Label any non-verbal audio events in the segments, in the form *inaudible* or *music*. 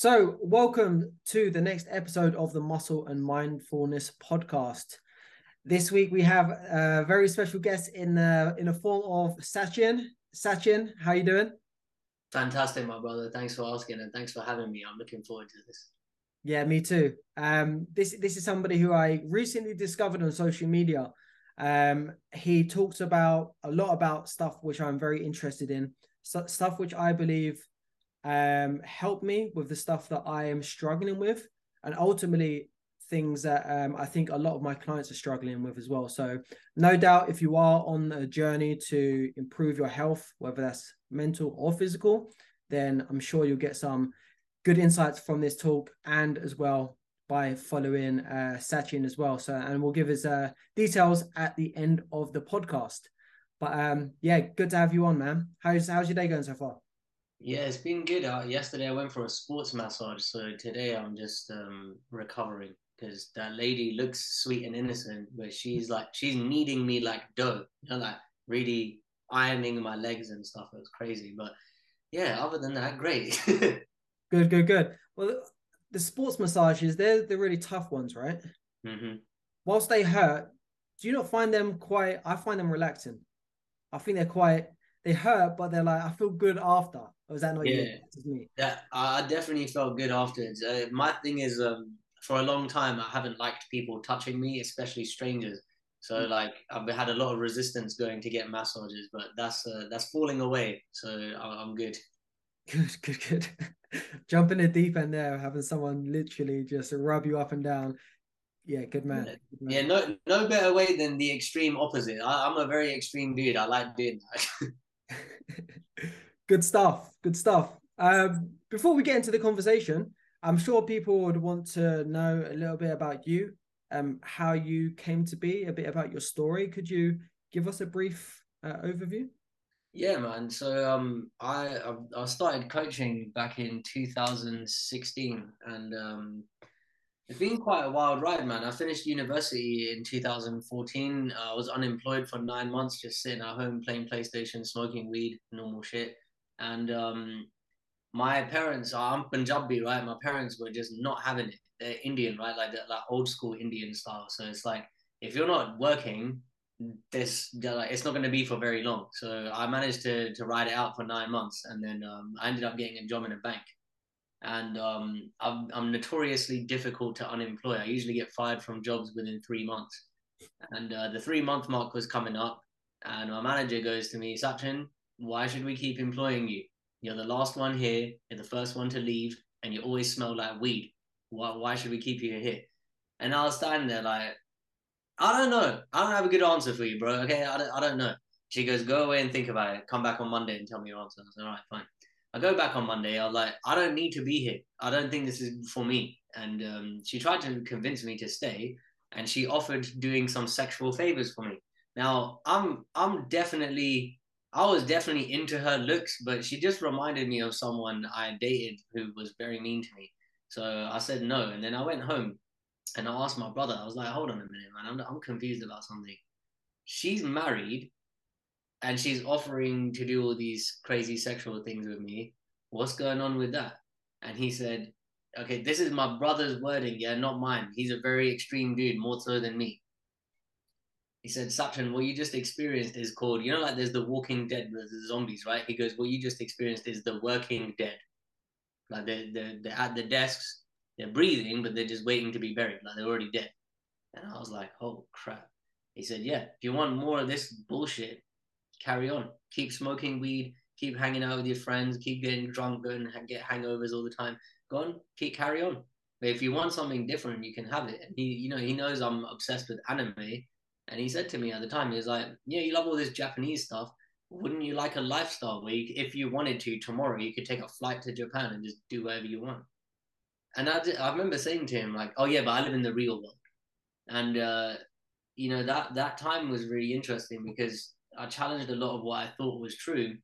So, welcome to the next episode of the Muscle and Mindfulness podcast. This week we have a very special guest in the in the form of Sachin. Sachin, how you doing? Fantastic, my brother. Thanks for asking and thanks for having me. I'm looking forward to this. Yeah, me too. Um, this this is somebody who I recently discovered on social media. Um, he talks about a lot about stuff which I'm very interested in, so, stuff which I believe um, help me with the stuff that I am struggling with, and ultimately things that um, I think a lot of my clients are struggling with as well. So, no doubt, if you are on a journey to improve your health, whether that's mental or physical, then I'm sure you'll get some good insights from this talk and as well by following uh, Sachin as well. So, and we'll give his uh, details at the end of the podcast. But um, yeah, good to have you on, man. How's how's your day going so far? Yeah, it's been good. Uh, yesterday I went for a sports massage, so today I'm just um, recovering because that lady looks sweet and innocent, but she's like she's kneading me like dough, you know, like really ironing my legs and stuff. It was crazy, but yeah, other than that, great. *laughs* good, good, good. Well, the sports massages they're the really tough ones, right? Mm-hmm. Whilst they hurt, do you not find them quite? I find them relaxing. I think they're quite. They hurt, but they're like I feel good after. Or is that not yeah. you? Yeah, I definitely felt good afterwards. Uh, my thing is, um, for a long time, I haven't liked people touching me, especially strangers. So mm. like I've had a lot of resistance going to get massages, but that's uh, that's falling away. So I'm good. Good, good, good. *laughs* Jump in the deep end there, having someone literally just rub you up and down. Yeah, good man. Yeah, good man. yeah no, no better way than the extreme opposite. I, am a very extreme dude. I like doing that. *laughs* *laughs* Good stuff. Good stuff. Um, before we get into the conversation, I'm sure people would want to know a little bit about you, um, how you came to be, a bit about your story. Could you give us a brief uh, overview? Yeah, man. So um, I I started coaching back in 2016, and um, it's been quite a wild ride, man. I finished university in 2014. I was unemployed for nine months, just sitting at home playing PlayStation, smoking weed, normal shit. And um, my parents, I'm Punjabi, right? My parents were just not having it. They're Indian, right? Like that, like old school Indian style. So it's like if you're not working, this like, it's not going to be for very long. So I managed to to ride it out for nine months, and then um, I ended up getting a job in a bank. And um, I'm, I'm notoriously difficult to unemploy. I usually get fired from jobs within three months. And uh, the three month mark was coming up, and my manager goes to me, Sachin, why should we keep employing you? You're the last one here, you're the first one to leave, and you always smell like weed. Why, why should we keep you here? And I was standing there like, I don't know. I don't have a good answer for you, bro. Okay, I don't, I don't know. She goes, go away and think about it. Come back on Monday and tell me your answer. I all right, fine. I go back on Monday. I was like, I don't need to be here. I don't think this is for me. And um, she tried to convince me to stay, and she offered doing some sexual favors for me. Now, I'm I'm definitely I was definitely into her looks, but she just reminded me of someone I dated who was very mean to me. So I said no, and then I went home and I asked my brother. I was like, "Hold on a minute, man. I'm I'm confused about something. She's married, and she's offering to do all these crazy sexual things with me. What's going on with that?" And he said, "Okay, this is my brother's wording, yeah, not mine. He's a very extreme dude, more so than me." he said, Sachin, what you just experienced is called, you know, like there's the walking dead, the zombies, right? He goes, what you just experienced is the working dead. Like they're, they're, they're at the desks, they're breathing, but they're just waiting to be buried. Like they're already dead. And I was like, oh crap. He said, yeah, if you want more of this bullshit, carry on. Keep smoking weed, keep hanging out with your friends, keep getting drunk and get hangovers all the time. Go on, keep carry on. But if you want something different, you can have it. And he, you know, he knows I'm obsessed with anime and he said to me at the time, he was like, Yeah, you love all this Japanese stuff. Wouldn't you like a lifestyle where, you, if you wanted to, tomorrow you could take a flight to Japan and just do whatever you want? And I, did, I remember saying to him, like, Oh, yeah, but I live in the real world. And, uh, you know, that, that time was really interesting because I challenged a lot of what I thought was true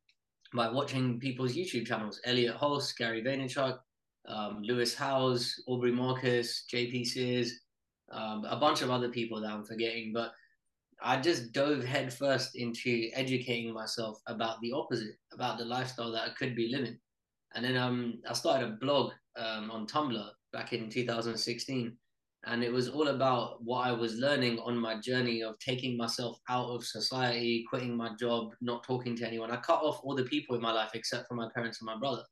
by watching people's YouTube channels Elliot Hulse, Gary Vaynerchuk, um, Lewis Howes, Aubrey Marcus, JP Sears, um, a bunch of other people that I'm forgetting. But I just dove headfirst into educating myself about the opposite, about the lifestyle that I could be living. And then um, I started a blog um, on Tumblr back in 2016 and it was all about what I was learning on my journey of taking myself out of society, quitting my job, not talking to anyone. I cut off all the people in my life except for my parents and my brother.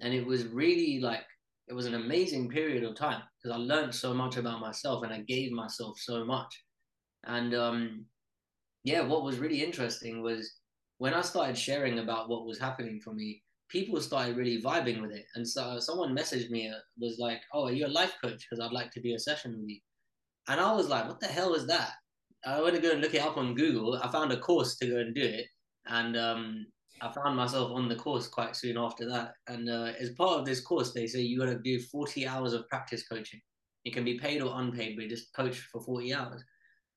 And it was really like it was an amazing period of time because I learned so much about myself and I gave myself so much. And um yeah, what was really interesting was when I started sharing about what was happening for me, people started really vibing with it. And so someone messaged me, uh, was like, "Oh, are you a life coach? Because I'd like to do a session with you." And I was like, "What the hell is that?" I went to go and look it up on Google. I found a course to go and do it, and um, I found myself on the course quite soon after that. And uh, as part of this course, they say you got to do forty hours of practice coaching. It can be paid or unpaid, but you just coach for forty hours.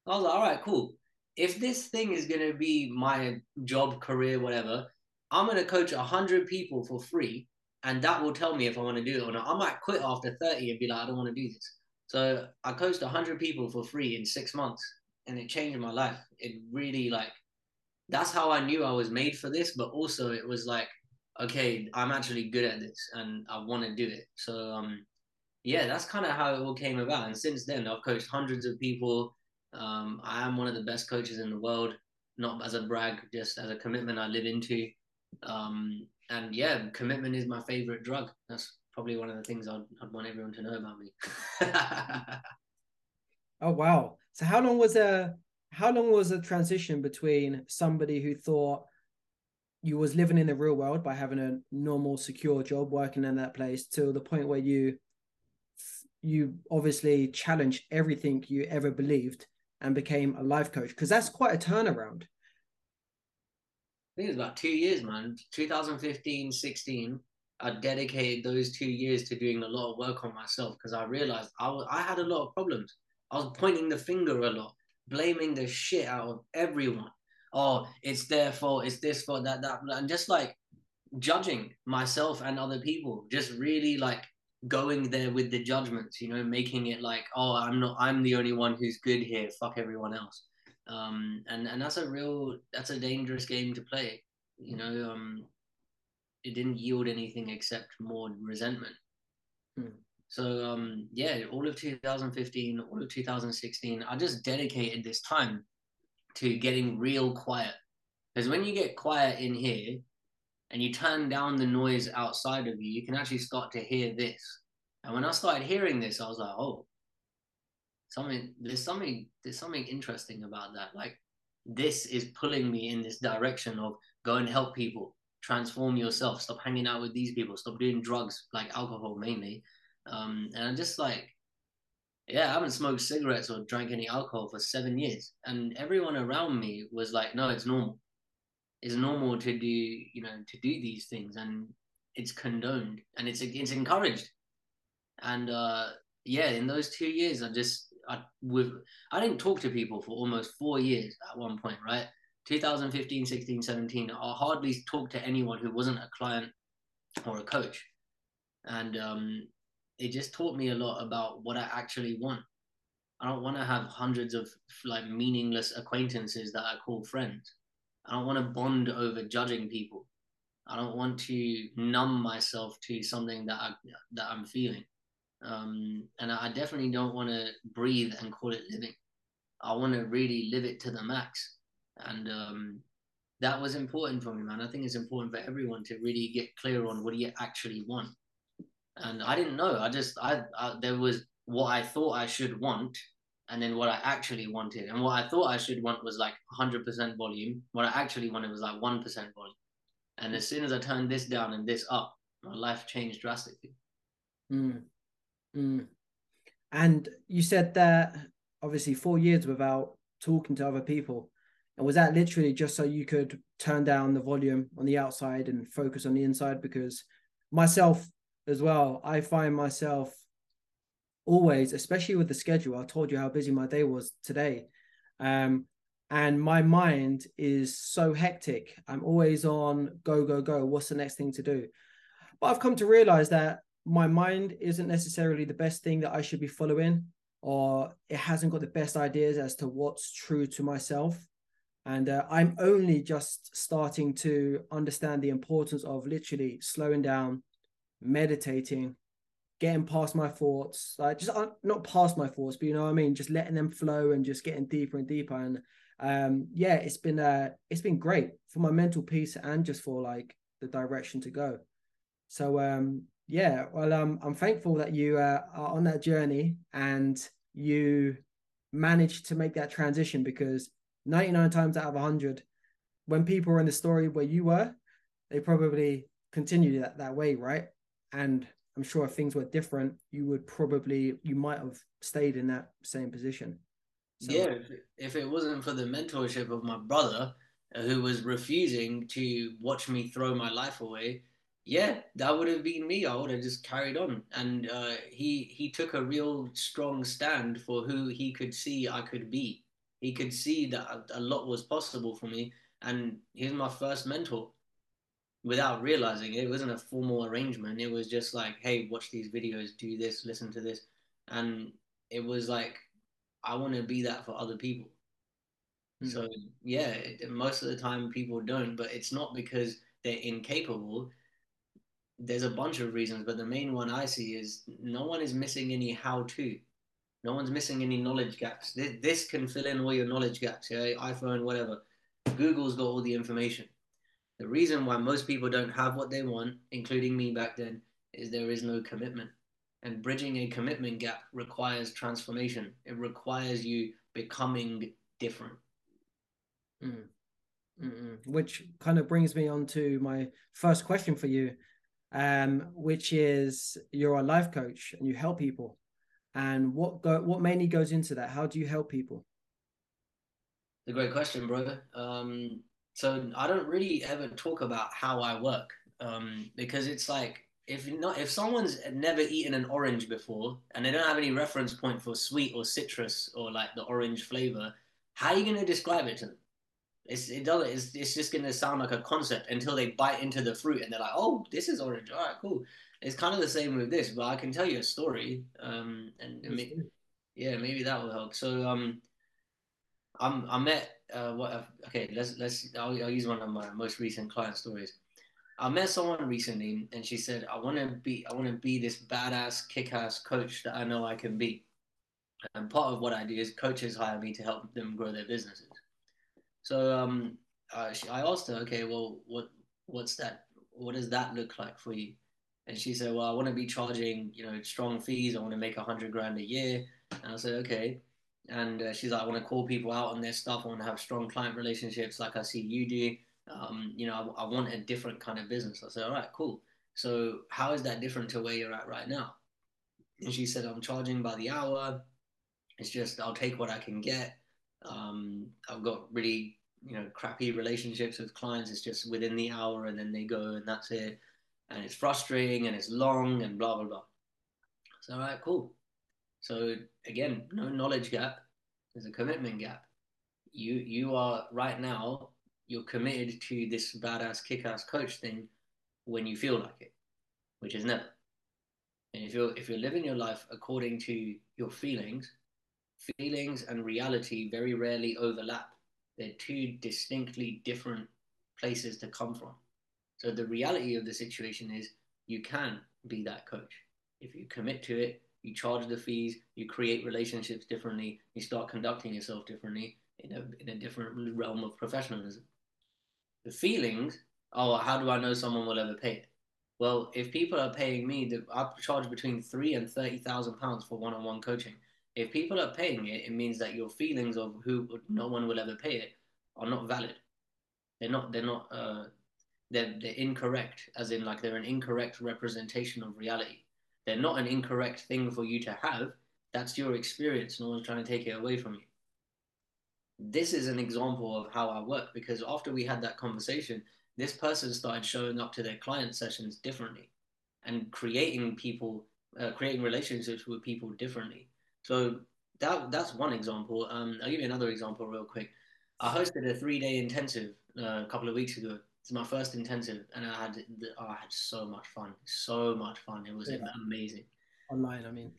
I was like, "All right, cool." If this thing is gonna be my job, career, whatever, I'm going to coach 100 people for free, and that will tell me if I want to do it or not. I might quit after 30 and be like, I don't want to do this. So I coached 100 people for free in six months, and it changed my life. It really, like, that's how I knew I was made for this, but also it was like, okay, I'm actually good at this and I want to do it. So, um, yeah, that's kind of how it all came about. And since then, I've coached hundreds of people. Um, I am one of the best coaches in the world, not as a brag, just as a commitment I live into. Um, and yeah, commitment is my favorite drug. That's probably one of the things I'd, I'd want everyone to know about me. *laughs* oh wow! So how long was a how long was a transition between somebody who thought you was living in the real world by having a normal, secure job, working in that place, to the point where you you obviously challenged everything you ever believed and became a life coach because that's quite a turnaround think it was about two years, man. 2015, 16. I dedicated those two years to doing a lot of work on myself because I realized I, was, I had a lot of problems. I was pointing the finger a lot, blaming the shit out of everyone. Oh, it's their fault. It's this fault, that, that. And just like judging myself and other people, just really like going there with the judgments, you know, making it like, oh, I'm not, I'm the only one who's good here. Fuck everyone else um, and and that's a real that's a dangerous game to play. You know, um, it didn't yield anything except more resentment. Hmm. So um, yeah, all of 2015, all of 2016, I just dedicated this time to getting real quiet. Because when you get quiet in here and you turn down the noise outside of you, you can actually start to hear this. And when I started hearing this, I was like, oh, something there's something there's something interesting about that. Like this is pulling me in this direction of go and help people. Transform yourself. Stop hanging out with these people. Stop doing drugs like alcohol mainly. Um, and i'm just like yeah i haven't smoked cigarettes or drank any alcohol for seven years. And everyone around me was like no it's normal. It's normal to do you know to do these things. And it's condoned and it's it's encouraged. And uh yeah in those two years i just I with I didn't talk to people for almost four years at one point, right? 2015, 16, 17, I hardly talked to anyone who wasn't a client or a coach. And um, it just taught me a lot about what I actually want. I don't want to have hundreds of like meaningless acquaintances that I call friends. I don't want to bond over judging people. I don't want to numb myself to something that I that I'm feeling. Um, and I definitely don't want to breathe and call it living. I want to really live it to the max. And um, that was important for me, man. I think it's important for everyone to really get clear on what do you actually want. And I didn't know. I just, I, I there was what I thought I should want, and then what I actually wanted. And what I thought I should want was like 100% volume. What I actually wanted was like 1% volume. And as soon as I turned this down and this up, my life changed drastically. Mm. Mm. And you said that obviously four years without talking to other people. And was that literally just so you could turn down the volume on the outside and focus on the inside? Because myself as well, I find myself always, especially with the schedule, I told you how busy my day was today. Um, and my mind is so hectic. I'm always on go, go, go. What's the next thing to do? But I've come to realize that my mind isn't necessarily the best thing that I should be following, or it hasn't got the best ideas as to what's true to myself. And uh, I'm only just starting to understand the importance of literally slowing down, meditating, getting past my thoughts, like just uh, not past my thoughts, but you know what I mean, just letting them flow and just getting deeper and deeper. And um, yeah, it's been uh, it's been great for my mental peace and just for like the direction to go. So um, yeah, well, um, I'm thankful that you uh, are on that journey and you managed to make that transition because 99 times out of 100, when people are in the story where you were, they probably continued that that way, right? And I'm sure if things were different, you would probably you might have stayed in that same position. So, yeah, if, if it wasn't for the mentorship of my brother, uh, who was refusing to watch me throw my life away, yeah, that would have been me. I would have just carried on. And uh, he he took a real strong stand for who he could see I could be. He could see that a lot was possible for me, and he's my first mentor without realizing it. It wasn't a formal arrangement. It was just like, hey, watch these videos, do this, listen to this. And it was like, I want to be that for other people. Mm-hmm. So, yeah, most of the time people don't, but it's not because they're incapable. There's a bunch of reasons, but the main one I see is no one is missing any how to. No one's missing any knowledge gaps. This, this can fill in all your knowledge gaps, yeah? iPhone, whatever. Google's got all the information the reason why most people don't have what they want, including me back then, is there is no commitment. And bridging a commitment gap requires transformation. It requires you becoming different. Mm. Which kind of brings me on to my first question for you, um, which is you're a life coach and you help people. And what go what mainly goes into that? How do you help people? It's a great question, brother. Um, so I don't really ever talk about how I work um, because it's like if not if someone's never eaten an orange before and they don't have any reference point for sweet or citrus or like the orange flavor, how are you going to describe it to them? It's, it doesn't. It's, it's just going to sound like a concept until they bite into the fruit and they're like, "Oh, this is orange. All right, cool." It's kind of the same with this, but I can tell you a story, um, and, yeah, maybe that will help. So, um, I'm, I met uh, what? Okay, let's let's. I'll, I'll use one of my most recent client stories. I met someone recently, and she said, "I want to be, I want to be this badass, kick-ass coach that I know I can be." And part of what I do is coaches hire me to help them grow their businesses. So um, she, I asked her, "Okay, well, what what's that? What does that look like for you?" And she said, "Well, I want to be charging, you know, strong fees. I want to make a hundred grand a year." And I said, "Okay." and uh, she's like, I want to call people out on their stuff. I want to have strong client relationships, like I see you do. Um, you know, I, I, want a different kind of business. I said, all right, cool. So how is that different to where you're at right now? And she said, I'm charging by the hour. It's just I'll take what I can get. Um, I've got really you know crappy relationships with clients. It's just within the hour, and then they go, and that's it. And it's frustrating, and it's long, and blah blah blah. So all right, cool. So again, no knowledge gap. There's a commitment gap. You you are right now. You're committed to this badass kick-ass coach thing when you feel like it, which is never. And if you're if you're living your life according to your feelings, feelings and reality very rarely overlap. They're two distinctly different places to come from. So the reality of the situation is you can be that coach. If you commit to it, you charge the fees, you create relationships differently, you start conducting yourself differently in a, in a different realm of professionalism. The feelings, oh, how do I know someone will ever pay it? Well, if people are paying me, I charge between three and thirty thousand pounds for one-on-one coaching. If people are paying it, it means that your feelings of who no one will ever pay it are not valid. They're not. They're not. Uh, they're they're incorrect, as in like they're an incorrect representation of reality. They're not an incorrect thing for you to have. That's your experience. No one's trying to take it away from you. This is an example of how I work because after we had that conversation, this person started showing up to their client sessions differently and creating people, uh, creating relationships with people differently. So that that's one example. Um, I'll give you another example real quick. I hosted a three day intensive uh, a couple of weeks ago it's my first intensive, and I had oh, I had so much fun, so much fun. It was yeah. amazing. Online, I mean.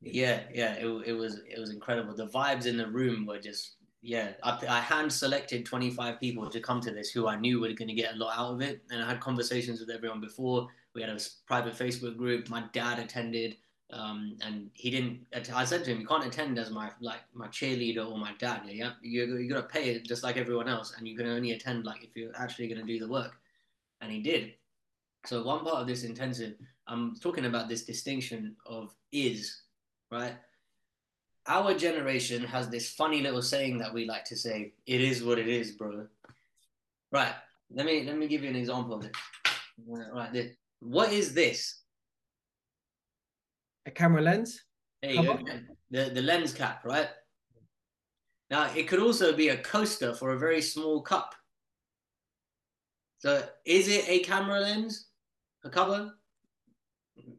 Yeah, yeah, it, it was it was incredible. The vibes in the room were just yeah. I, I hand selected 25 people to come to this who I knew were going to get a lot out of it, and I had conversations with everyone before. We had a private Facebook group. My dad attended, um, and he didn't. I said to him, "You can't attend as my like my cheerleader or my dad. Yeah, you you got to pay it just like everyone else, and you can only attend like if you're actually going to do the work." And he did. So one part of this intensive, I'm talking about this distinction of is, right? Our generation has this funny little saying that we like to say, "It is what it is, bro." Right. Let me let me give you an example of this. Right. This. What is this? A camera lens. There you go. The the lens cap, right? Now it could also be a coaster for a very small cup. So is it a camera lens? A cover?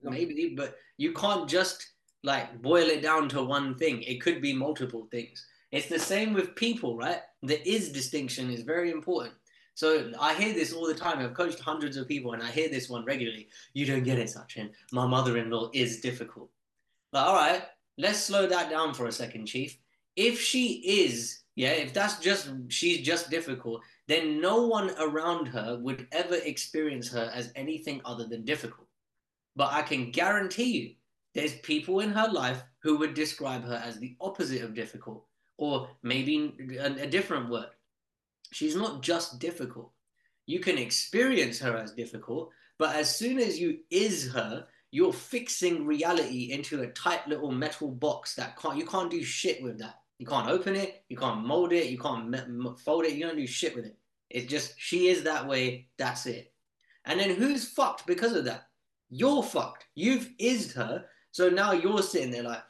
Maybe, but you can't just like boil it down to one thing. It could be multiple things. It's the same with people, right? The is distinction is very important. So I hear this all the time. I've coached hundreds of people and I hear this one regularly. You don't get it, Sachin. My mother-in-law is difficult. But all right, let's slow that down for a second, Chief. If she is, yeah, if that's just she's just difficult, then no one around her would ever experience her as anything other than difficult. But I can guarantee you there's people in her life who would describe her as the opposite of difficult, or maybe a, a different word. She's not just difficult. You can experience her as difficult, but as soon as you is her, you're fixing reality into a tight little metal box that can't you can't do shit with that. You can't open it, you can't mold it, you can't fold it, you don't do shit with it. It's just she is that way, that's it. And then who's fucked because of that? You're fucked. You've ised her, so now you're sitting there like,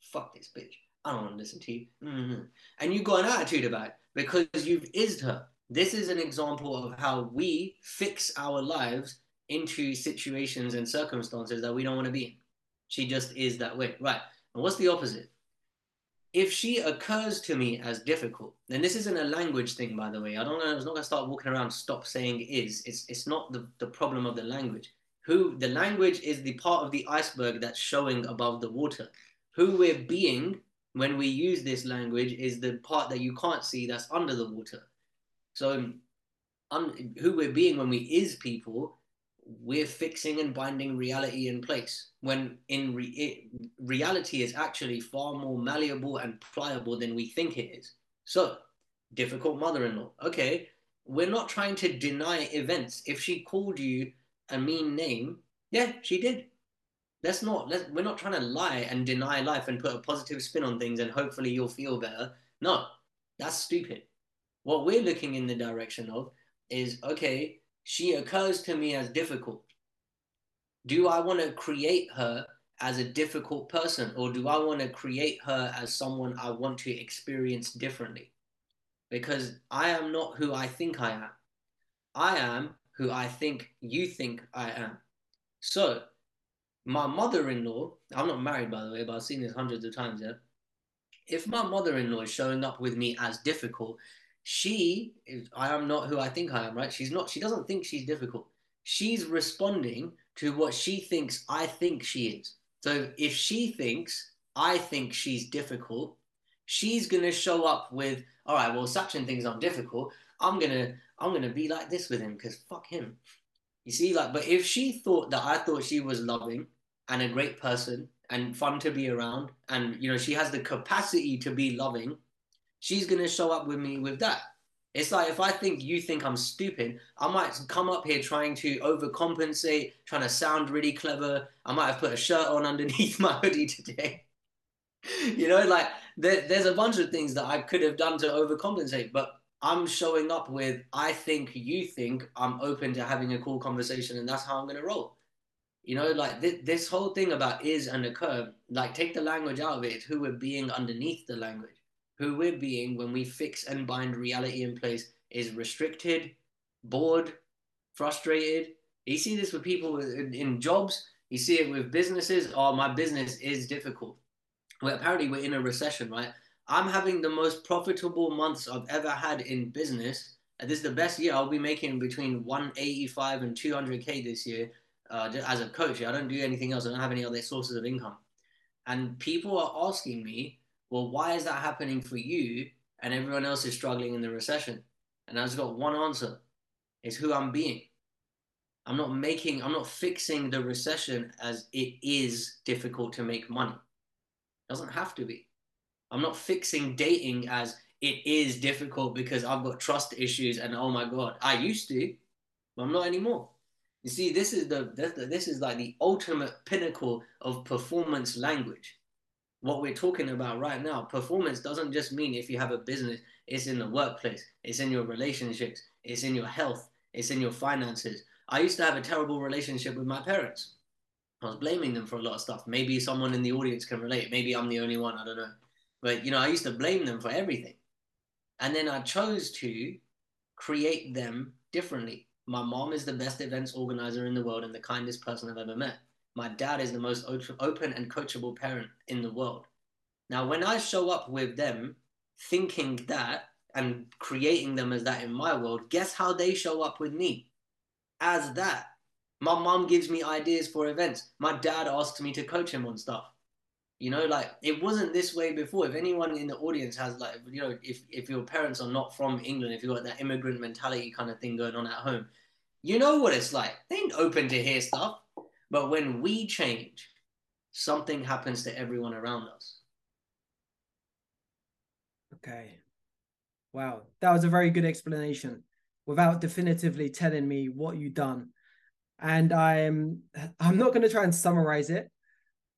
fuck this bitch. I don't want to listen to you. Mm-hmm. And you've got an attitude about it because you've ised her. This is an example of how we fix our lives into situations and circumstances that we don't want to be in. She just is that way. Right. And what's the opposite? If she occurs to me as difficult, and this isn't a language thing, by the way. I don't know. I was not gonna start walking around, stop saying is. It's it's not the, the problem of the language. Who the language is the part of the iceberg that's showing above the water. Who we're being when we use this language is the part that you can't see that's under the water. So, un, who we're being when we is people, we're fixing and binding reality in place. When in re, it, reality is actually far more malleable and pliable than we think it is. So, difficult mother-in-law. Okay, we're not trying to deny events. If she called you a mean name, yeah, she did. Let's not. Let's, we're not trying to lie and deny life and put a positive spin on things and hopefully you'll feel better. No, that's stupid. What we're looking in the direction of is okay. She occurs to me as difficult. Do I want to create her as a difficult person, or do I want to create her as someone I want to experience differently? Because I am not who I think I am. I am who I think you think I am. So my mother-in-law, I'm not married by the way, but I've seen this hundreds of times, yeah. If my mother-in-law is showing up with me as difficult, she is, I am not who I think I am, right? She's not, she doesn't think she's difficult. She's responding to what she thinks I think she is. So if she thinks I think she's difficult, she's gonna show up with, all right, well, Sachin thinks I'm difficult. I'm gonna, I'm gonna be like this with him because fuck him. You see, like, but if she thought that I thought she was loving and a great person and fun to be around, and you know, she has the capacity to be loving, she's gonna show up with me with that. It's like if I think you think I'm stupid, I might come up here trying to overcompensate, trying to sound really clever. I might have put a shirt on underneath *laughs* my hoodie today. you know, like there, there's a bunch of things that I could have done to overcompensate, but I'm showing up with, I think you think I'm open to having a cool conversation, and that's how I'm going to roll. You know, like th- this whole thing about is and occur, like take the language out of it, it's who we're being underneath the language. Who we're being when we fix and bind reality in place is restricted, bored, frustrated. You see this with people in, in jobs, you see it with businesses. Oh, my business is difficult. Well, apparently we're in a recession, right? I'm having the most profitable months I've ever had in business. And this is the best year I'll be making between 185 and 200k this year uh, as a coach. I don't do anything else. I don't have any other sources of income. And people are asking me, well, why is that happening for you and everyone else is struggling in the recession? And I've got one answer: it's who I'm being. I'm not making, I'm not fixing the recession as it is difficult to make money. It doesn't have to be. I'm not fixing dating as it is difficult because I've got trust issues and oh my god, I used to, but I'm not anymore. You see, this is the this is like the ultimate pinnacle of performance language. What we're talking about right now, performance doesn't just mean if you have a business, it's in the workplace, it's in your relationships, it's in your health, it's in your finances. I used to have a terrible relationship with my parents. I was blaming them for a lot of stuff. Maybe someone in the audience can relate. Maybe I'm the only one. I don't know. But, you know, I used to blame them for everything. And then I chose to create them differently. My mom is the best events organizer in the world and the kindest person I've ever met. My dad is the most open and coachable parent in the world. Now, when I show up with them thinking that and creating them as that in my world, guess how they show up with me? As that. My mom gives me ideas for events. My dad asks me to coach him on stuff. You know, like it wasn't this way before. If anyone in the audience has like, you know, if if your parents are not from England, if you've got that immigrant mentality kind of thing going on at home, you know what it's like. They ain't open to hear stuff. But when we change, something happens to everyone around us. Okay. Wow. That was a very good explanation without definitively telling me what you've done. And I'm I'm not going to try and summarize it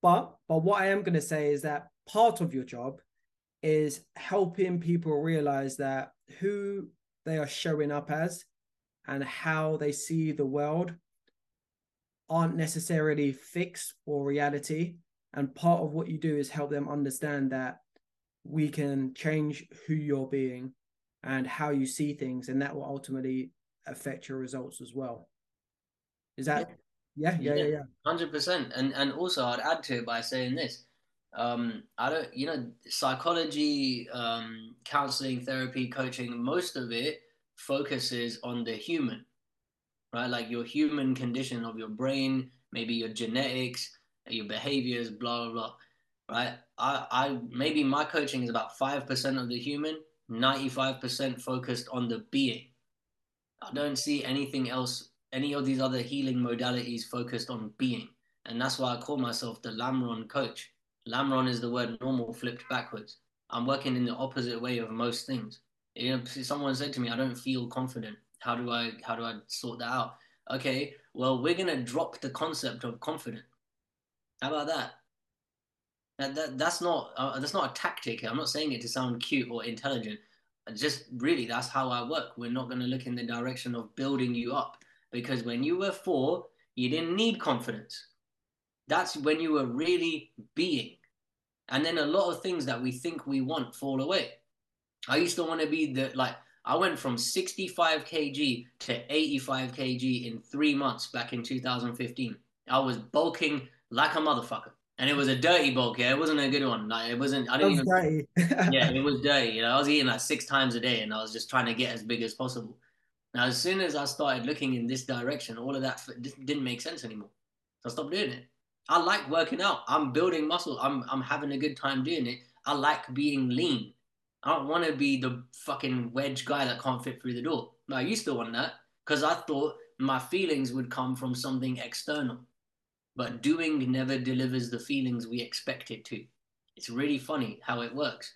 but but what I am going to say is that part of your job is helping people realize that who they are showing up as and how they see the world aren't necessarily fixed or reality. And part of what you do is help them understand that we can change who you're being and how you see things, and that will ultimately affect your results as well. Is that yeah, yeah, yeah, yeah. Hundred percent. And and also I'd add to it by saying this. Um, I don't you know, psychology, um, counseling, therapy, coaching, most of it focuses on the human. Right? Like your human condition of your brain, maybe your genetics, your behaviors, blah blah blah. Right? I, I maybe my coaching is about five percent of the human, 95% focused on the being. I don't see anything else any of these other healing modalities focused on being. And that's why I call myself the Lamron coach. Lamron is the word normal flipped backwards. I'm working in the opposite way of most things. You know, someone said to me, I don't feel confident. How do I how do I sort that out? Okay, well, we're gonna drop the concept of confident. How about that? That, that that's not uh, that's not a tactic. I'm not saying it to sound cute or intelligent. Just really, that's how I work. We're not to look in the direction of building you up because when you were four, you didn't need confidence. That's when you were really being. And then a lot of things that we think we want fall away. I used to want to be the, like, I went from 65 kg to 85 kg in three months back in 2015. I was bulking like a motherfucker. And it was a dirty bulk, yeah. It wasn't a good one. Like it wasn't. I didn't even. Dirty. *laughs* yeah, it was dirty. You know, I was eating like six times a day, and I was just trying to get as big as possible. Now, as soon as I started looking in this direction, all of that didn't make sense anymore. So I stopped doing it. I like working out. I'm building muscle. I'm I'm having a good time doing it. I like being lean. I don't want to be the fucking wedge guy that can't fit through the door. No, I used to want that because I thought my feelings would come from something external. But doing never delivers the feelings we expect it to. It's really funny how it works.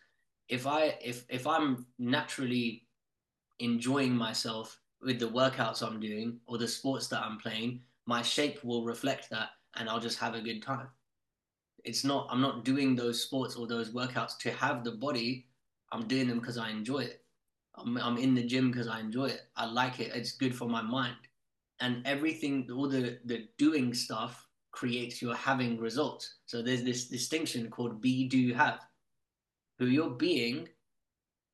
If I if if I'm naturally enjoying myself with the workouts I'm doing or the sports that I'm playing, my shape will reflect that and I'll just have a good time. It's not, I'm not doing those sports or those workouts to have the body. I'm doing them because I enjoy it. I'm, I'm in the gym because I enjoy it. I like it. It's good for my mind. And everything, all the, the doing stuff creates your having results. So there's this distinction called be, do, have. Who you're being,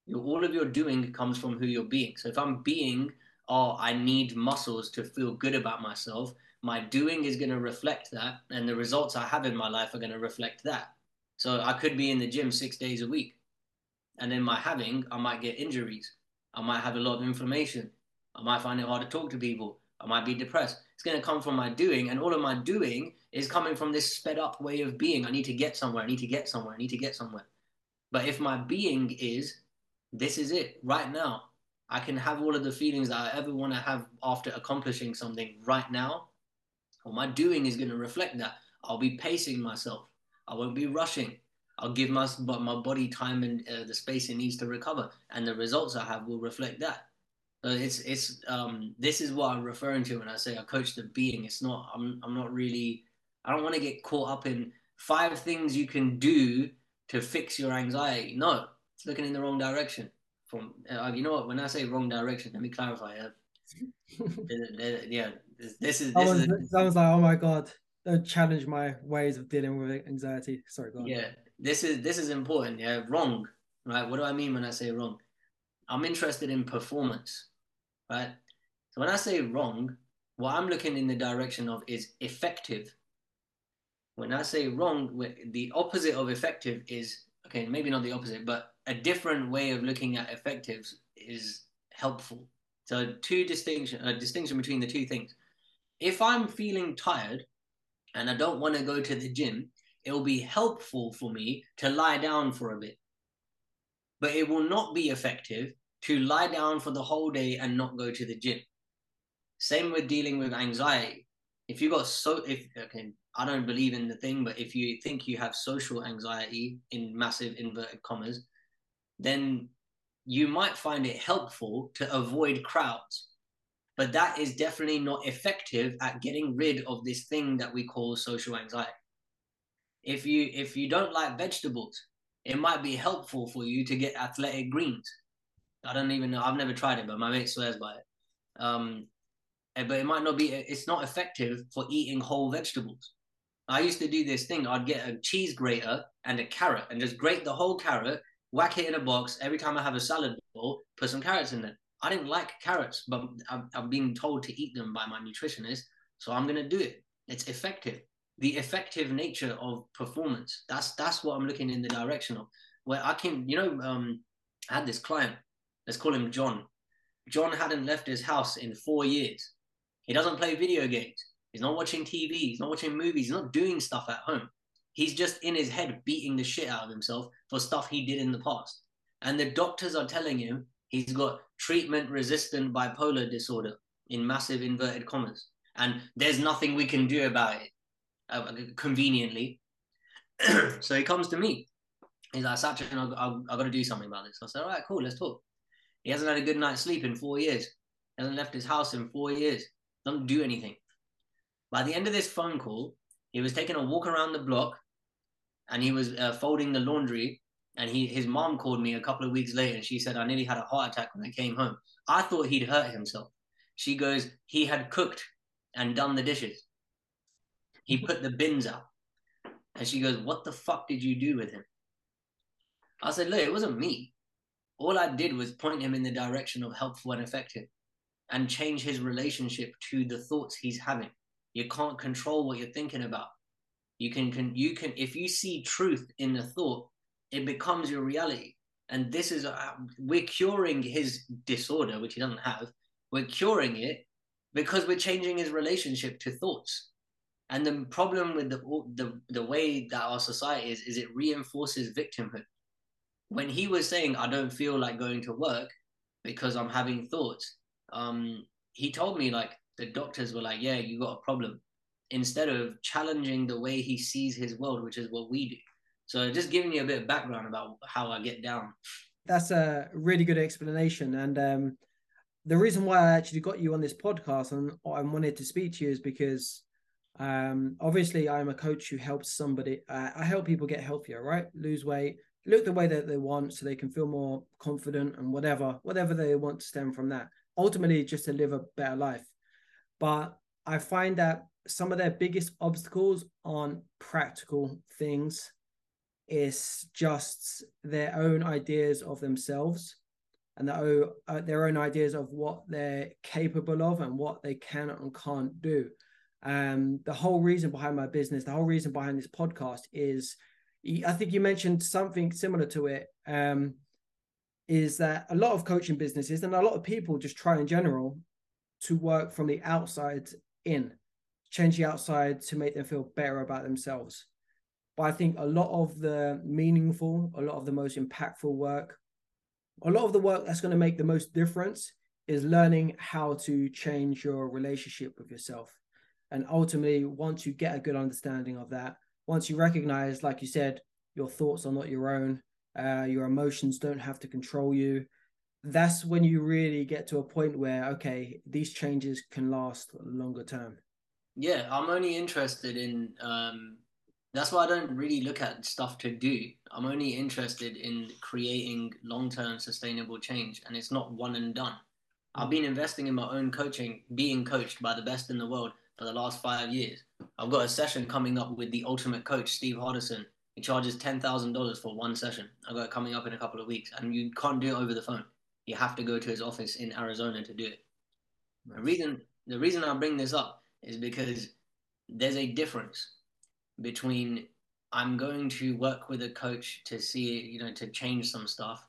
your, all of your doing comes from who you're being. So if I'm being oh, I need muscles to feel good about myself, my doing is going to reflect that. And the results I have in my life are going to reflect that. So I could be in the gym six days a week. And then my having, I might get injuries. I might have a lot of inflammation. I might find it hard to talk to people. I might be depressed. It's going to come from my doing. And all of my doing is coming from this sped up way of being. I need to get somewhere. I need to get somewhere. I need to get somewhere. But if my being is, this is it right now, I can have all of the feelings that I ever want to have after accomplishing something right now. Well, my doing is going to reflect that. I'll be pacing myself. I won't be rushing. I'll give my my body time and uh, the space it needs to recover, and the results I have will reflect that. So it's it's um this is what I'm referring to when I say I coach the being. It's not I'm I'm not really I don't want to get caught up in five things you can do to fix your anxiety. No, it's looking in the wrong direction. From uh, you know what? When I say wrong direction, let me clarify. Uh, *laughs* yeah, this is this is. Sounds like oh my god, don't challenge my ways of dealing with anxiety. Sorry, go on. Yeah, this is this is important. Yeah, wrong. Right. What do I mean when I say wrong? I'm interested in performance. Right. So when I say wrong, what I'm looking in the direction of is effective. When I say wrong, the opposite of effective is okay. Maybe not the opposite, but a different way of looking at effectives is helpful. So two distinction a distinction between the two things. If I'm feeling tired and I don't want to go to the gym, it will be helpful for me to lie down for a bit. But it will not be effective to lie down for the whole day and not go to the gym. Same with dealing with anxiety. If you got so if okay, I don't believe in the thing, but if you think you have social anxiety in massive inverted commas, then you might find it helpful to avoid crowds. But that is definitely not effective at getting rid of this thing that we call social anxiety. If you if you don't like vegetables, it might be helpful for you to get athletic greens. I don't even know. I've never tried it, but my mate swears by it. Um, eh, but it might not be. It's not effective for eating whole vegetables. I used to do this thing. I'd get a cheese grater and a carrot and just grate the whole carrot whack it in a box. Every time I have a salad bowl, put some carrots in it. I didn't like carrots, but I've, I've been told to eat them by my nutritionist, so I'm gonna do it. It's effective. The effective nature of performance. That's that's what I'm looking in the direction of. Where I can, you know, um, I had this client. Let's call him John. John hadn't left his house in four years. He doesn't play video games. He's not watching TV. He's not watching movies. He's not doing stuff at home. He's just in his head beating the shit out of himself for stuff he did in the past. And the doctors are telling him he's got treatment resistant bipolar disorder in massive inverted commas. And there's nothing we can do about it uh, conveniently. *clears throat* so he comes to me. He's like, Sachin, I've, got to do something about this. I said, all right, cool, let's talk. He hasn't had a good night's sleep in four years. He hasn't left his house in four years. Doesn't do anything. By the end of this phone call, he was taking a walk around the block and he was uh, folding the laundry and he his mom called me a couple of weeks later and she said i nearly had a heart attack when i came home. I thought he'd hurt himself. She goes he had cooked and done the dishes. He *laughs* put the bins out and she goes what the fuck did you do with him? I said look it wasn't me. All i did was point him in the direction of helpful and effective and change his relationship to the thoughts he's having you can't control what you're thinking about you can, can you can if you see truth in the thought, it becomes your reality. And this is uh, we're curing his disorder, which he doesn't have. We're curing it because we're changing his relationship to thoughts. And the problem with the the the way that our society is is it reinforces victimhood. When he was saying, "I don't feel like going to work because I'm having thoughts," um, he told me like the doctors were like, "Yeah, you got a problem." instead of challenging the way he sees his world, which is what we do. So just giving you a bit of background about how I get down. That's a really good explanation. And um, the reason why I actually got you on this podcast and I wanted to speak to you is because um, obviously I'm a coach who helps somebody. Uh, I help people get healthier, right? Lose weight, look the way that they want, so they can feel more confident and whatever, whatever they want to stem from that. Ultimately, just to live a better life. But I find that some of their biggest obstacles aren't practical things. It's just their own ideas of themselves and their own, uh, their own ideas of what they're capable of and what they can and can't do. Um, the whole reason behind my business the whole reason behind this podcast is i think you mentioned something similar to it um, is that a lot of coaching businesses and a lot of people just try in general to work from the outside in change the outside to make them feel better about themselves. But I think a lot of the meaningful, a lot of the most impactful work a lot of the work that's going to make the most difference is learning how to change your relationship with yourself. And ultimately, once you get a good understanding of that, once you recognize, like you said, your thoughts are not your own, uh, your emotions don't have to control you, that's when you really get to a point where, okay, these changes can last longer term. Yeah, I'm only interested in um, that's why I don't really look at stuff to do. I'm only interested in creating long term sustainable change, and it's not one and done. I've been investing in my own coaching, being coached by the best in the world for the last five years. I've got a session coming up with the ultimate coach, Steve Hardison. He charges $10,000 for one session. I've got it coming up in a couple of weeks, and you can't do it over the phone. You have to go to his office in Arizona to do it. Nice. The reason the reason I bring this up is because there's a difference between I'm going to work with a coach to see, you know, to change some stuff.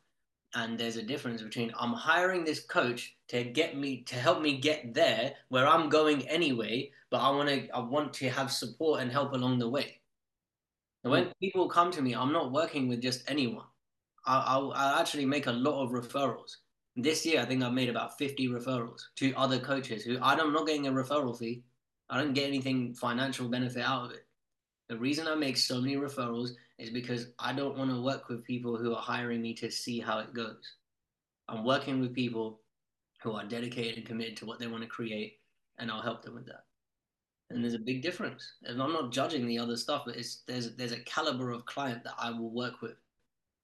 And there's a difference between I'm hiring this coach to get me to help me get there where I'm going anyway, but I want to I want to have support and help along the way. And when hmm. people come to me, I'm not working with just anyone. I'll, I'll actually make a lot of referrals. This year, I think I've made about 50 referrals to other coaches who I'm not getting a referral fee. I don't get anything financial benefit out of it. The reason I make so many referrals is because I don't want to work with people who are hiring me to see how it goes. I'm working with people who are dedicated and committed to what they want to create, and I'll help them with that. And there's a big difference. And I'm not judging the other stuff, but it's there's there's a caliber of client that I will work with,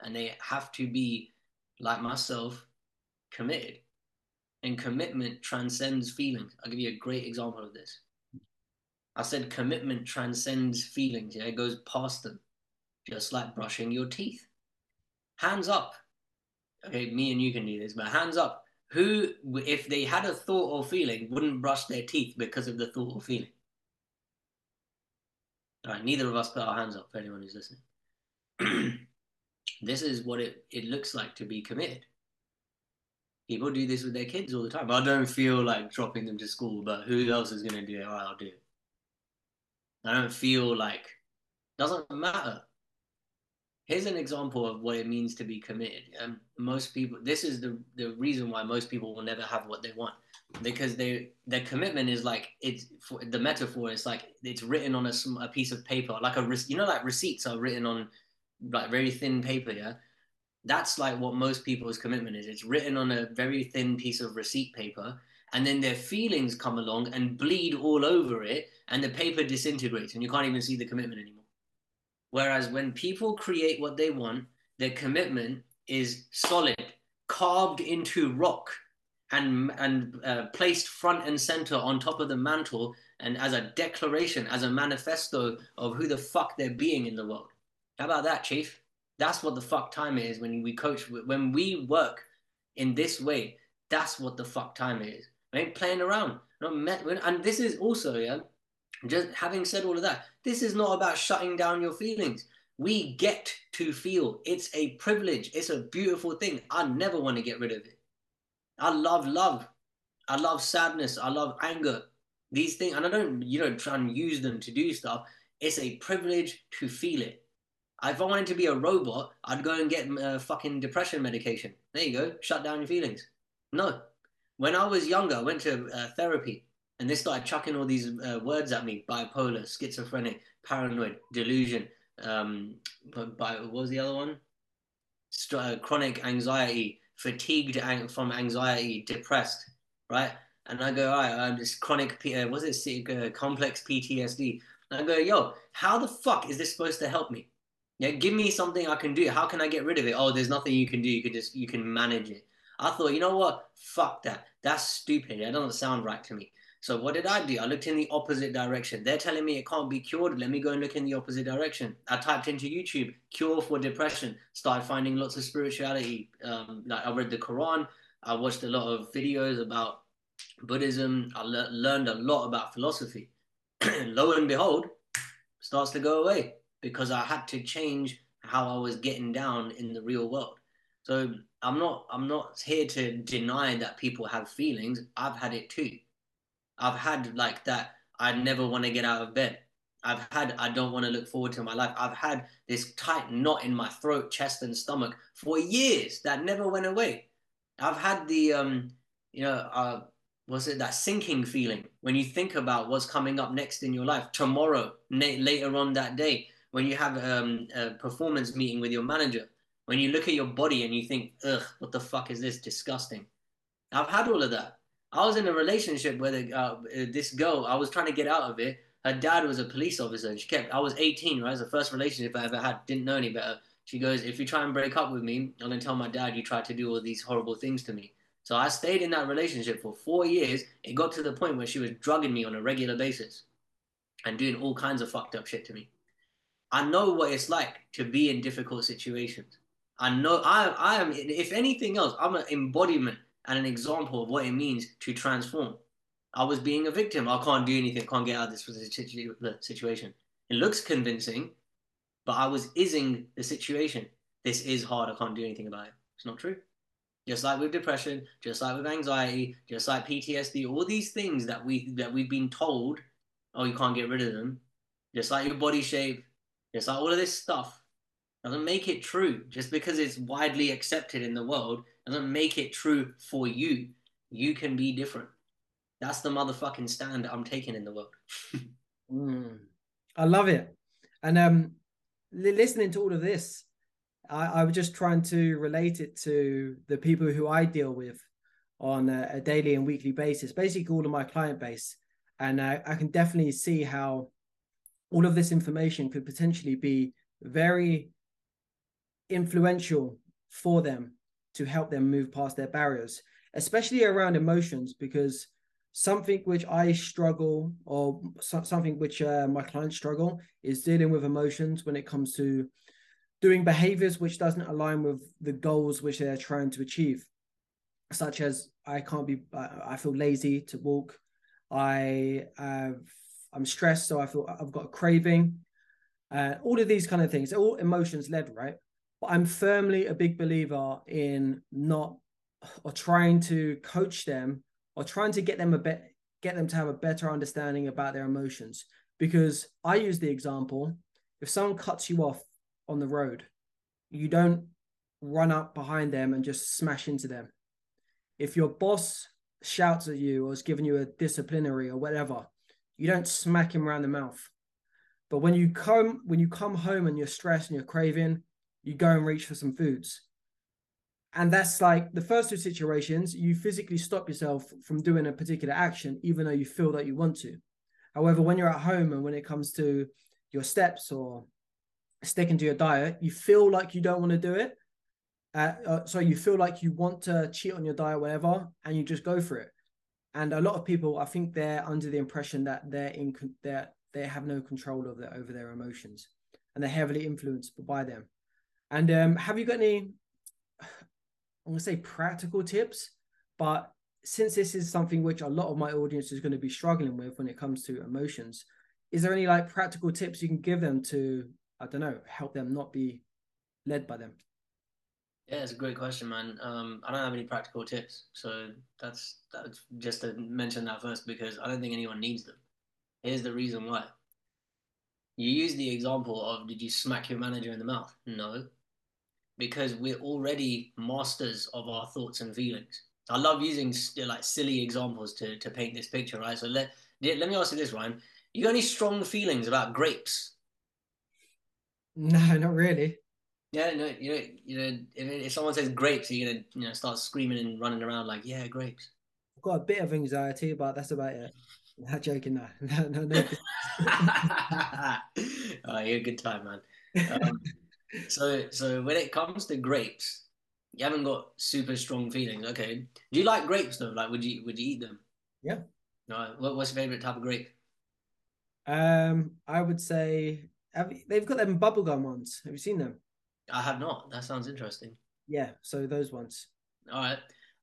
and they have to be like myself, committed. And commitment transcends feelings. I'll give you a great example of this. I said commitment transcends feelings. Yeah, it goes past them, just like brushing your teeth. Hands up. Okay, me and you can do this, but hands up. Who, if they had a thought or feeling, wouldn't brush their teeth because of the thought or feeling? All right, neither of us put our hands up for anyone who's listening. *clears throat* this is what it, it looks like to be committed. People do this with their kids all the time. I don't feel like dropping them to school, but who else is going to do it? I'll do it. I don't feel like doesn't matter. Here's an example of what it means to be committed. And most people, this is the the reason why most people will never have what they want because they their commitment is like it's for, the metaphor is like it's written on a, a piece of paper like a you know like receipts are written on like very thin paper yeah that's like what most people's commitment is. It's written on a very thin piece of receipt paper and then their feelings come along and bleed all over it and the paper disintegrates and you can't even see the commitment anymore. Whereas when people create what they want their commitment is solid carved into rock and and uh, placed front and center on top of the mantle and as a declaration as a manifesto of who the fuck they're being in the world. How about that chief that's what the fuck time is when we coach when we work in this way that's what the fuck time is ain't playing around. Not met, and this is also, yeah, just having said all of that, this is not about shutting down your feelings. We get to feel. It's a privilege. It's a beautiful thing. I never want to get rid of it. I love love. I love sadness. I love anger. These things, and I don't, you know, try and use them to do stuff. It's a privilege to feel it. If I wanted to be a robot, I'd go and get uh, fucking depression medication. There you go. Shut down your feelings. No, when I was younger, I went to uh, therapy and they started chucking all these uh, words at me bipolar, schizophrenic, paranoid, delusion. Um, what was the other one? St- uh, chronic anxiety, fatigued ang- from anxiety, depressed, right? And I go, all right, I'm just chronic, P- uh, was it uh, complex PTSD? And I go, yo, how the fuck is this supposed to help me? Yeah, give me something I can do. How can I get rid of it? Oh, there's nothing you can do. You can just you can manage it. I thought, you know what? Fuck that. That's stupid. That doesn't sound right to me. So what did I do? I looked in the opposite direction. They're telling me it can't be cured. Let me go and look in the opposite direction. I typed into YouTube cure for depression. Started finding lots of spirituality. Um, like I read the Quran. I watched a lot of videos about Buddhism. I le- learned a lot about philosophy. *clears throat* Lo and behold, starts to go away because I had to change how I was getting down in the real world. So I'm not I'm not here to deny that people have feelings. I've had it too. I've had like that I never want to get out of bed. I've had I don't want to look forward to my life. I've had this tight knot in my throat, chest, and stomach for years that never went away. I've had the um, you know, uh, was it that sinking feeling when you think about what's coming up next in your life tomorrow, na- later on that day, when you have um, a performance meeting with your manager, when you look at your body and you think, ugh, what the fuck is this? Disgusting. I've had all of that. I was in a relationship where the, uh, this girl, I was trying to get out of it. Her dad was a police officer, and she kept. I was 18, right? It was the first relationship I ever had. Didn't know any better. She goes, if you try and break up with me, I'm gonna tell my dad you tried to do all these horrible things to me. So I stayed in that relationship for four years. It got to the point where she was drugging me on a regular basis and doing all kinds of fucked up shit to me. I know what it's like to be in difficult situations. I know I, I am, if anything else, I'm an embodiment and an example of what it means to transform. I was being a victim. I can't do anything, can't get out of this situation. It looks convincing, but I was ising the situation. This is hard. I can't do anything about it. It's not true. Just like with depression, just like with anxiety, just like PTSD, all these things that we that we've been told, oh, you can't get rid of them. Just like your body shape, just like all of this stuff doesn't make it true. Just because it's widely accepted in the world doesn't make it true for you. You can be different. That's the motherfucking stand I'm taking in the world. *laughs* mm. I love it. And um, listening to all of this, I, I was just trying to relate it to the people who I deal with on a, a daily and weekly basis, basically all of my client base. And I, I can definitely see how all of this information could potentially be very influential for them to help them move past their barriers, especially around emotions, because something which I struggle or so, something which uh, my clients struggle is dealing with emotions when it comes to doing behaviors which doesn't align with the goals which they're trying to achieve, such as I can't be, I feel lazy to walk. I have, I'm stressed, so I feel I've got a craving. Uh, all of these kind of things, all emotions led, right? But I'm firmly a big believer in not or trying to coach them or trying to get them a bit get them to have a better understanding about their emotions. Because I use the example, if someone cuts you off on the road, you don't run up behind them and just smash into them. If your boss shouts at you or is giving you a disciplinary or whatever, you don't smack him around the mouth. But when you come when you come home and you're stressed and you're craving, you go and reach for some foods. And that's like the first two situations, you physically stop yourself from doing a particular action, even though you feel that you want to. However, when you're at home and when it comes to your steps or sticking to your diet, you feel like you don't want to do it. Uh, uh, so you feel like you want to cheat on your diet, whatever, and you just go for it. And a lot of people, I think, they're under the impression that they're in that they have no control of their, over their emotions, and they're heavily influenced by them. And um, have you got any, *sighs* I'm going to say practical tips, but since this is something which a lot of my audience is going to be struggling with when it comes to emotions, is there any like practical tips you can give them to, I don't know, help them not be led by them? Yeah, it's a great question, man. Um, I don't have any practical tips, so that's that's just to mention that first because I don't think anyone needs them. Here's the reason why. You use the example of did you smack your manager in the mouth? No, because we're already masters of our thoughts and feelings. I love using like silly examples to, to paint this picture, right? So let let me ask you this, Ryan. You got any strong feelings about grapes? *laughs* No, not really. Yeah, no, you know, you know, if, if someone says grapes, you're gonna, you know, start screaming and running around like, yeah, grapes. I've got a bit of anxiety, but that's about it. Not joking, no, *laughs* no, no. no. *laughs* oh, you're a good time, man. Um, *laughs* so so when it comes to grapes, you haven't got super strong feelings. Okay. Do you like grapes though? Like would you would you eat them? Yeah. No. What, what's your favorite type of grape? Um, I would say have, they've got them bubblegum ones. Have you seen them? I have not. That sounds interesting. Yeah, so those ones. All right.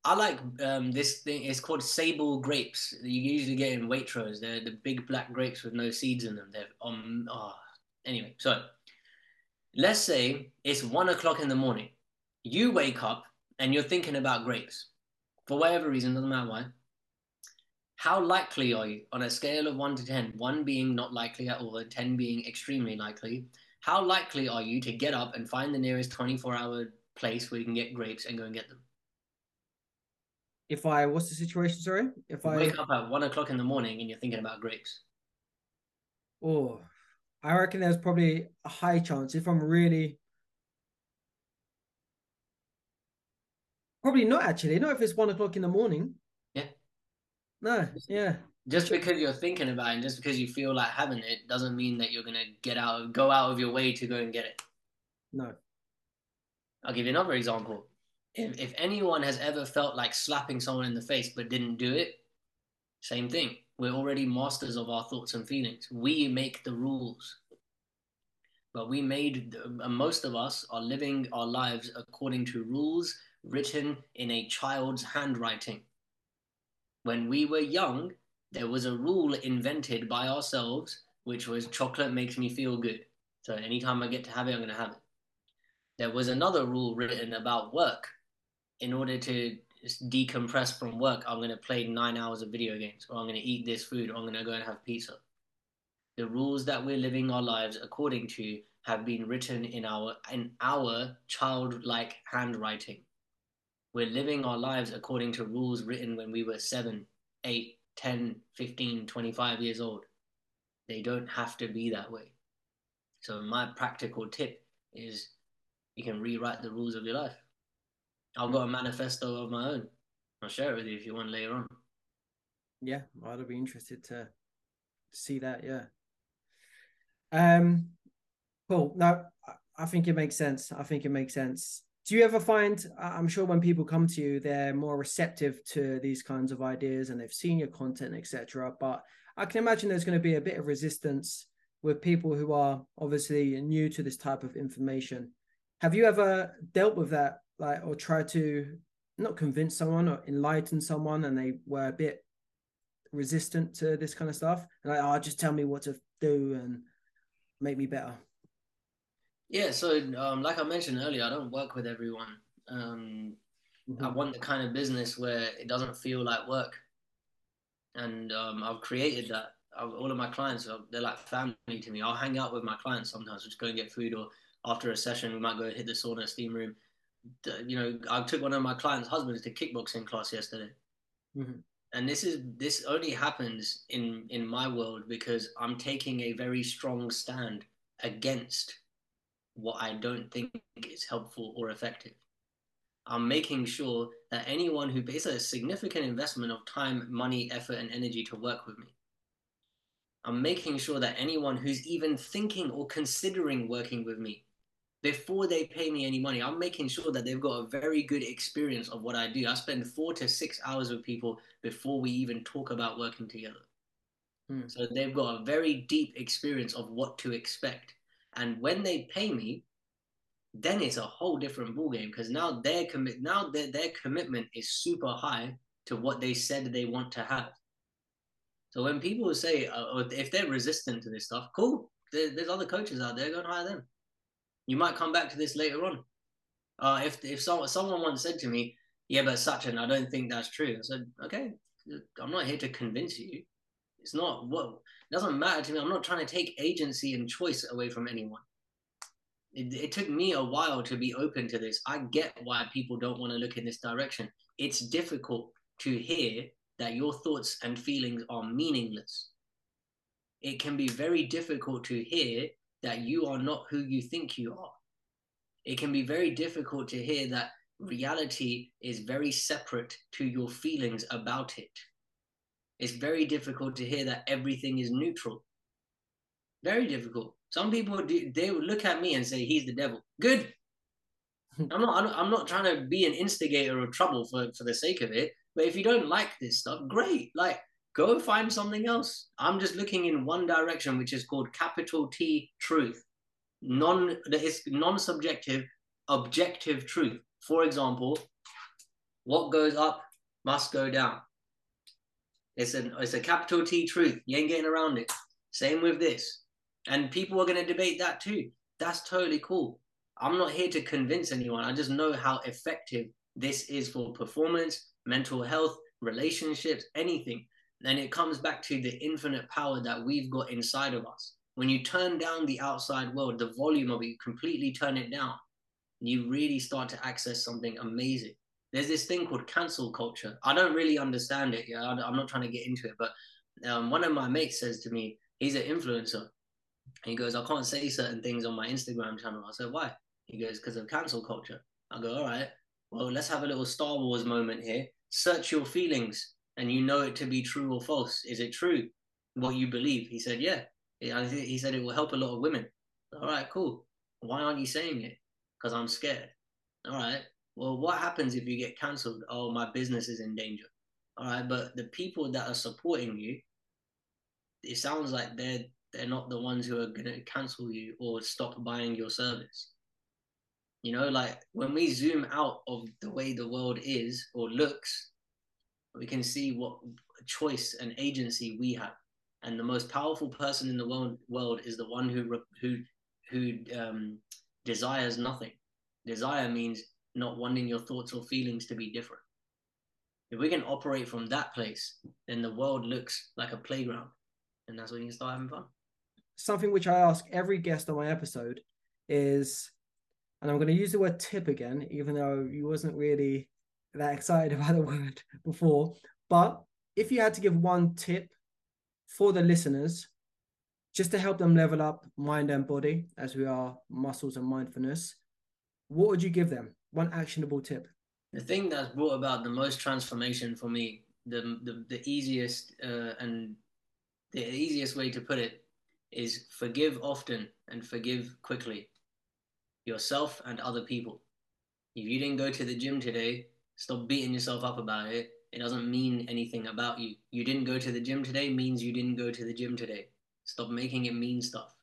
I like um, this thing. It's called sable grapes. You usually get in Waitrose. They're the big black grapes with no seeds in them. They're um. Oh. Anyway, so let's say it's one o'clock in the morning. You wake up and you're thinking about grapes for whatever reason, doesn't matter why. how likely are you on a scale of one to 10, one being not likely at all, 10 being extremely likely? How likely are you to get up and find the nearest 24 hour place where you can get grapes and go and get them? If I, what's the situation? Sorry, if You I wake up at one o'clock in the morning and you're thinking about grapes. Oh, I reckon there's probably a high chance if I'm really. Probably not actually. Not if it's one o'clock in the morning. Yeah. No. Yeah. Just because you're thinking about it and just because you feel like having it doesn't mean that you're gonna get out go out of your way to go and get it. No. I'll give you another example. If, if anyone has ever felt like slapping someone in the face but didn't do it, same thing. We're already masters of our thoughts and feelings. We make the rules. But we made, uh, most of us are living our lives according to rules written in a child's handwriting. When we were young, there was a rule invented by ourselves, which was chocolate makes me feel good. So anytime I get to have it, I'm going to have it. There was another rule written about work. In order to decompress from work, I'm going to play nine hours of video games, or I'm going to eat this food, or I'm going to go and have pizza. The rules that we're living our lives according to have been written in our in our childlike handwriting. We're living our lives according to rules written when we were 7, 8, 10, 15, 25 years old. They don't have to be that way. So my practical tip is you can rewrite the rules of your life. I've got a manifesto of my own. I'll share it with you if you want later on. Yeah, I'd be interested to see that. Yeah. Um, cool. No, I think it makes sense. I think it makes sense. Do you ever find? I'm sure when people come to you, they're more receptive to these kinds of ideas and they've seen your content, etc. But I can imagine there's going to be a bit of resistance with people who are obviously new to this type of information. Have you ever dealt with that like or try to not convince someone or enlighten someone and they were a bit resistant to this kind of stuff and like oh just tell me what to do and make me better yeah so um, like i mentioned earlier i don't work with everyone um, mm-hmm. i want the kind of business where it doesn't feel like work and um, i've created that all of my clients they're like family to me i'll hang out with my clients sometimes just go and get food or after a session we might go hit the sauna steam room you know, I took one of my clients' husbands to kickboxing class yesterday. Mm-hmm. And this is this only happens in in my world because I'm taking a very strong stand against what I don't think is helpful or effective. I'm making sure that anyone who pays a significant investment of time, money, effort, and energy to work with me, I'm making sure that anyone who's even thinking or considering working with me before they pay me any money, I'm making sure that they've got a very good experience of what I do. I spend four to six hours with people before we even talk about working together. Hmm. So they've got a very deep experience of what to expect. And when they pay me, then it's a whole different ballgame because now their commit now their, their commitment is super high to what they said they want to have. So when people say, uh, if they're resistant to this stuff, cool. There, there's other coaches out there, go and hire them. You might come back to this later on. Uh, if if someone someone once said to me, "Yeah, but Sachin, I don't think that's true," I said, "Okay, I'm not here to convince you. It's not what it doesn't matter to me. I'm not trying to take agency and choice away from anyone. It, it took me a while to be open to this. I get why people don't want to look in this direction. It's difficult to hear that your thoughts and feelings are meaningless. It can be very difficult to hear that you are not who you think you are. It can be very difficult to hear that reality is very separate to your feelings about it. It's very difficult to hear that everything is neutral. Very difficult. Some people do, they would look at me and say he's the devil. Good. *laughs* I'm not I'm not trying to be an instigator of trouble for for the sake of it. But if you don't like this stuff, great. Like go find something else. I'm just looking in one direction, which is called capital T truth. Non it's non-subjective, objective truth. For example, what goes up must go down. It's a it's a capital T truth. You ain't getting around it. Same with this. And people are gonna debate that too. That's totally cool. I'm not here to convince anyone. I just know how effective this is for performance, mental health, relationships, anything then it comes back to the infinite power that we've got inside of us. When you turn down the outside world, the volume of it, completely turn it down, you really start to access something amazing. There's this thing called cancel culture. I don't really understand it. Yeah, I'm not trying to get into it, but um, one of my mates says to me, he's an influencer. He goes, I can't say certain things on my Instagram channel. I said, why? He goes, because of cancel culture. I go, all right, well, let's have a little Star Wars moment here. Search your feelings and you know it to be true or false. Is it true what you believe? He said, yeah. He said it will help a lot of women. All right, cool. Why aren't you saying it? Because I'm scared. All right. Well, what happens if you get cancelled? Oh, my business is in danger. All right, but the people that are supporting you, it sounds like they're they're not the ones who are gonna cancel you or stop buying your service. You know, like when we zoom out of the way the world is or looks, we can see what choice and agency we have. And the most powerful person in the world, world is the one who who who um, desires nothing. Desire means not wanting your thoughts or feelings to be different. If we can operate from that place, then the world looks like a playground, and that's when you can start having fun. Something which I ask every guest on my episode is, and I'm going to use the word tip again, even though you wasn't really that excited *laughs* about the word before. But if you had to give one tip for the listeners, just to help them level up mind and body, as we are muscles and mindfulness, what would you give them? One actionable tip. The thing that's brought about the most transformation for me, the the, the easiest uh, and the easiest way to put it is forgive often and forgive quickly yourself and other people. If you didn't go to the gym today, stop beating yourself up about it. It doesn't mean anything about you. You didn't go to the gym today means you didn't go to the gym today. Stop making it mean stuff.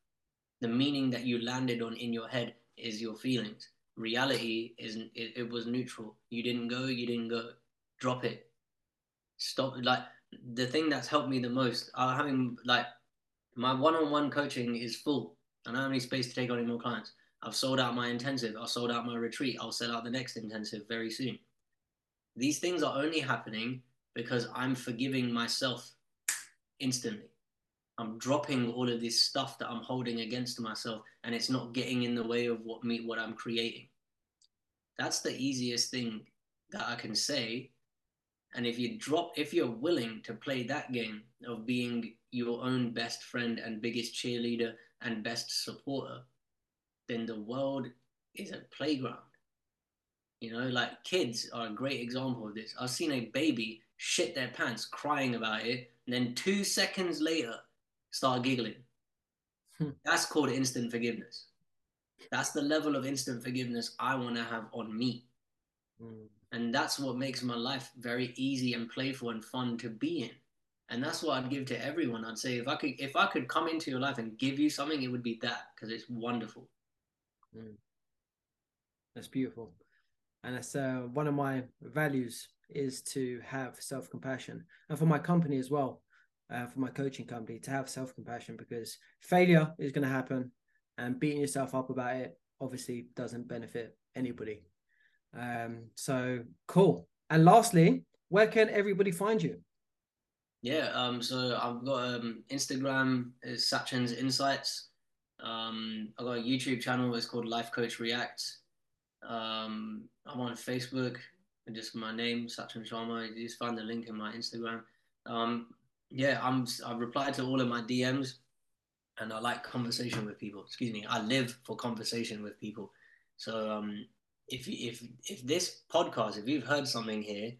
The meaning that you landed on in your head is your feelings. Reality isn't. It, it was neutral. You didn't go. You didn't go. Drop it. Stop. Like the thing that's helped me the most. Uh, having like my one-on-one coaching is full. I don't have any space to take on any more clients. I've sold out my intensive. I've sold out my retreat. I'll sell out the next intensive very soon. These things are only happening because I'm forgiving myself instantly. I'm dropping all of this stuff that I'm holding against myself and it's not getting in the way of what me what I'm creating. That's the easiest thing that I can say. And if you drop if you're willing to play that game of being your own best friend and biggest cheerleader and best supporter, then the world is a playground. You know, like kids are a great example of this. I've seen a baby shit their pants crying about it, and then two seconds later start giggling. Hmm. That's called instant forgiveness. That's the level of instant forgiveness I want to have on me. Hmm. And that's what makes my life very easy and playful and fun to be in. And that's what I'd give to everyone. I'd say if I could if I could come into your life and give you something, it would be that because it's wonderful. Mm. That's beautiful and that's uh, one of my values is to have self-compassion and for my company as well uh, for my coaching company to have self-compassion because failure is going to happen and beating yourself up about it obviously doesn't benefit anybody. Um, so cool. And lastly where can everybody find you? Yeah um, so i've got um, instagram is sachin's insights. Um, i've got a youtube channel it's called life coach reacts um, I'm on Facebook, just my name, Sachin Sharma. You just find the link in my Instagram. Um, yeah, I'm. I've replied to all of my DMs, and I like conversation with people. Excuse me, I live for conversation with people. So um, if if if this podcast, if you've heard something here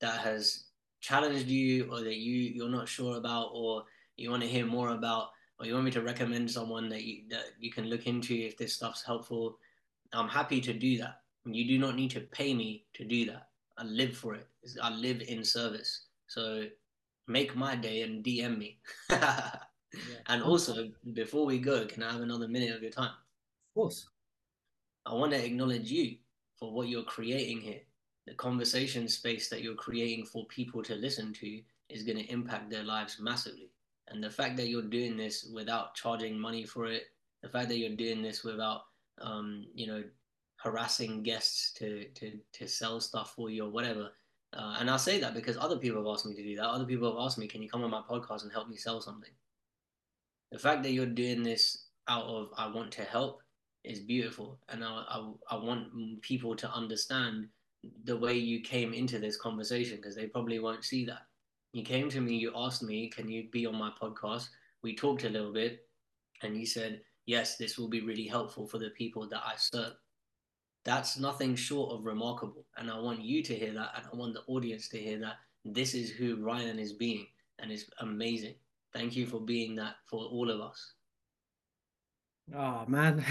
that has challenged you, or that you you're not sure about, or you want to hear more about, or you want me to recommend someone that you that you can look into if this stuff's helpful, I'm happy to do that. You do not need to pay me to do that. I live for it. I live in service. So make my day and DM me. yeah. *laughs* And also, before we go, can I have another minute of your time? Of course. I want to acknowledge you for what you're creating here. The conversation space that you're creating for people to listen to is going to impact their lives massively. And the fact that you're doing this without charging money for it, the fact that you're doing this without um, you know, harassing guests to to to sell stuff for you or whatever. Uh, and I say that because other people have asked me to do that. Other people have asked me, "Can you come on my podcast and help me sell something?" The fact that you're doing this out of I want to help is beautiful, and I I, I want people to understand the way you came into this conversation because they probably won't see that. You came to me, you asked me, "Can you be on my podcast?" We talked a little bit, and you said, "Yes, this will be really helpful for the people that I serve." That's nothing short of remarkable, and I want you to hear that, and I want the audience to hear that. This is who Ryan is being, and it's amazing. Thank you for being that for all of us. Oh man,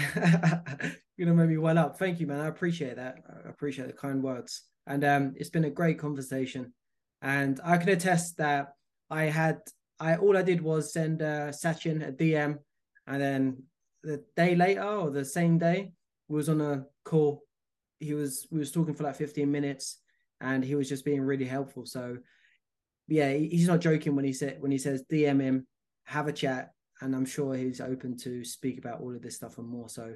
you're gonna make me well up. Thank you, man. I appreciate that. I appreciate the kind words. And um, it's been a great conversation. And I can attest that I had I all I did was send uh, Sachin a DM, and then the day later or the same day was on a call. He was we was talking for like 15 minutes, and he was just being really helpful. So yeah, he's not joking when he said when he says DM him, have a chat, and I'm sure he's open to speak about all of this stuff and more. So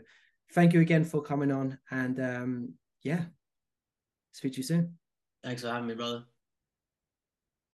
thank you again for coming on, and um, yeah, speak to you soon. Thanks for having me, brother.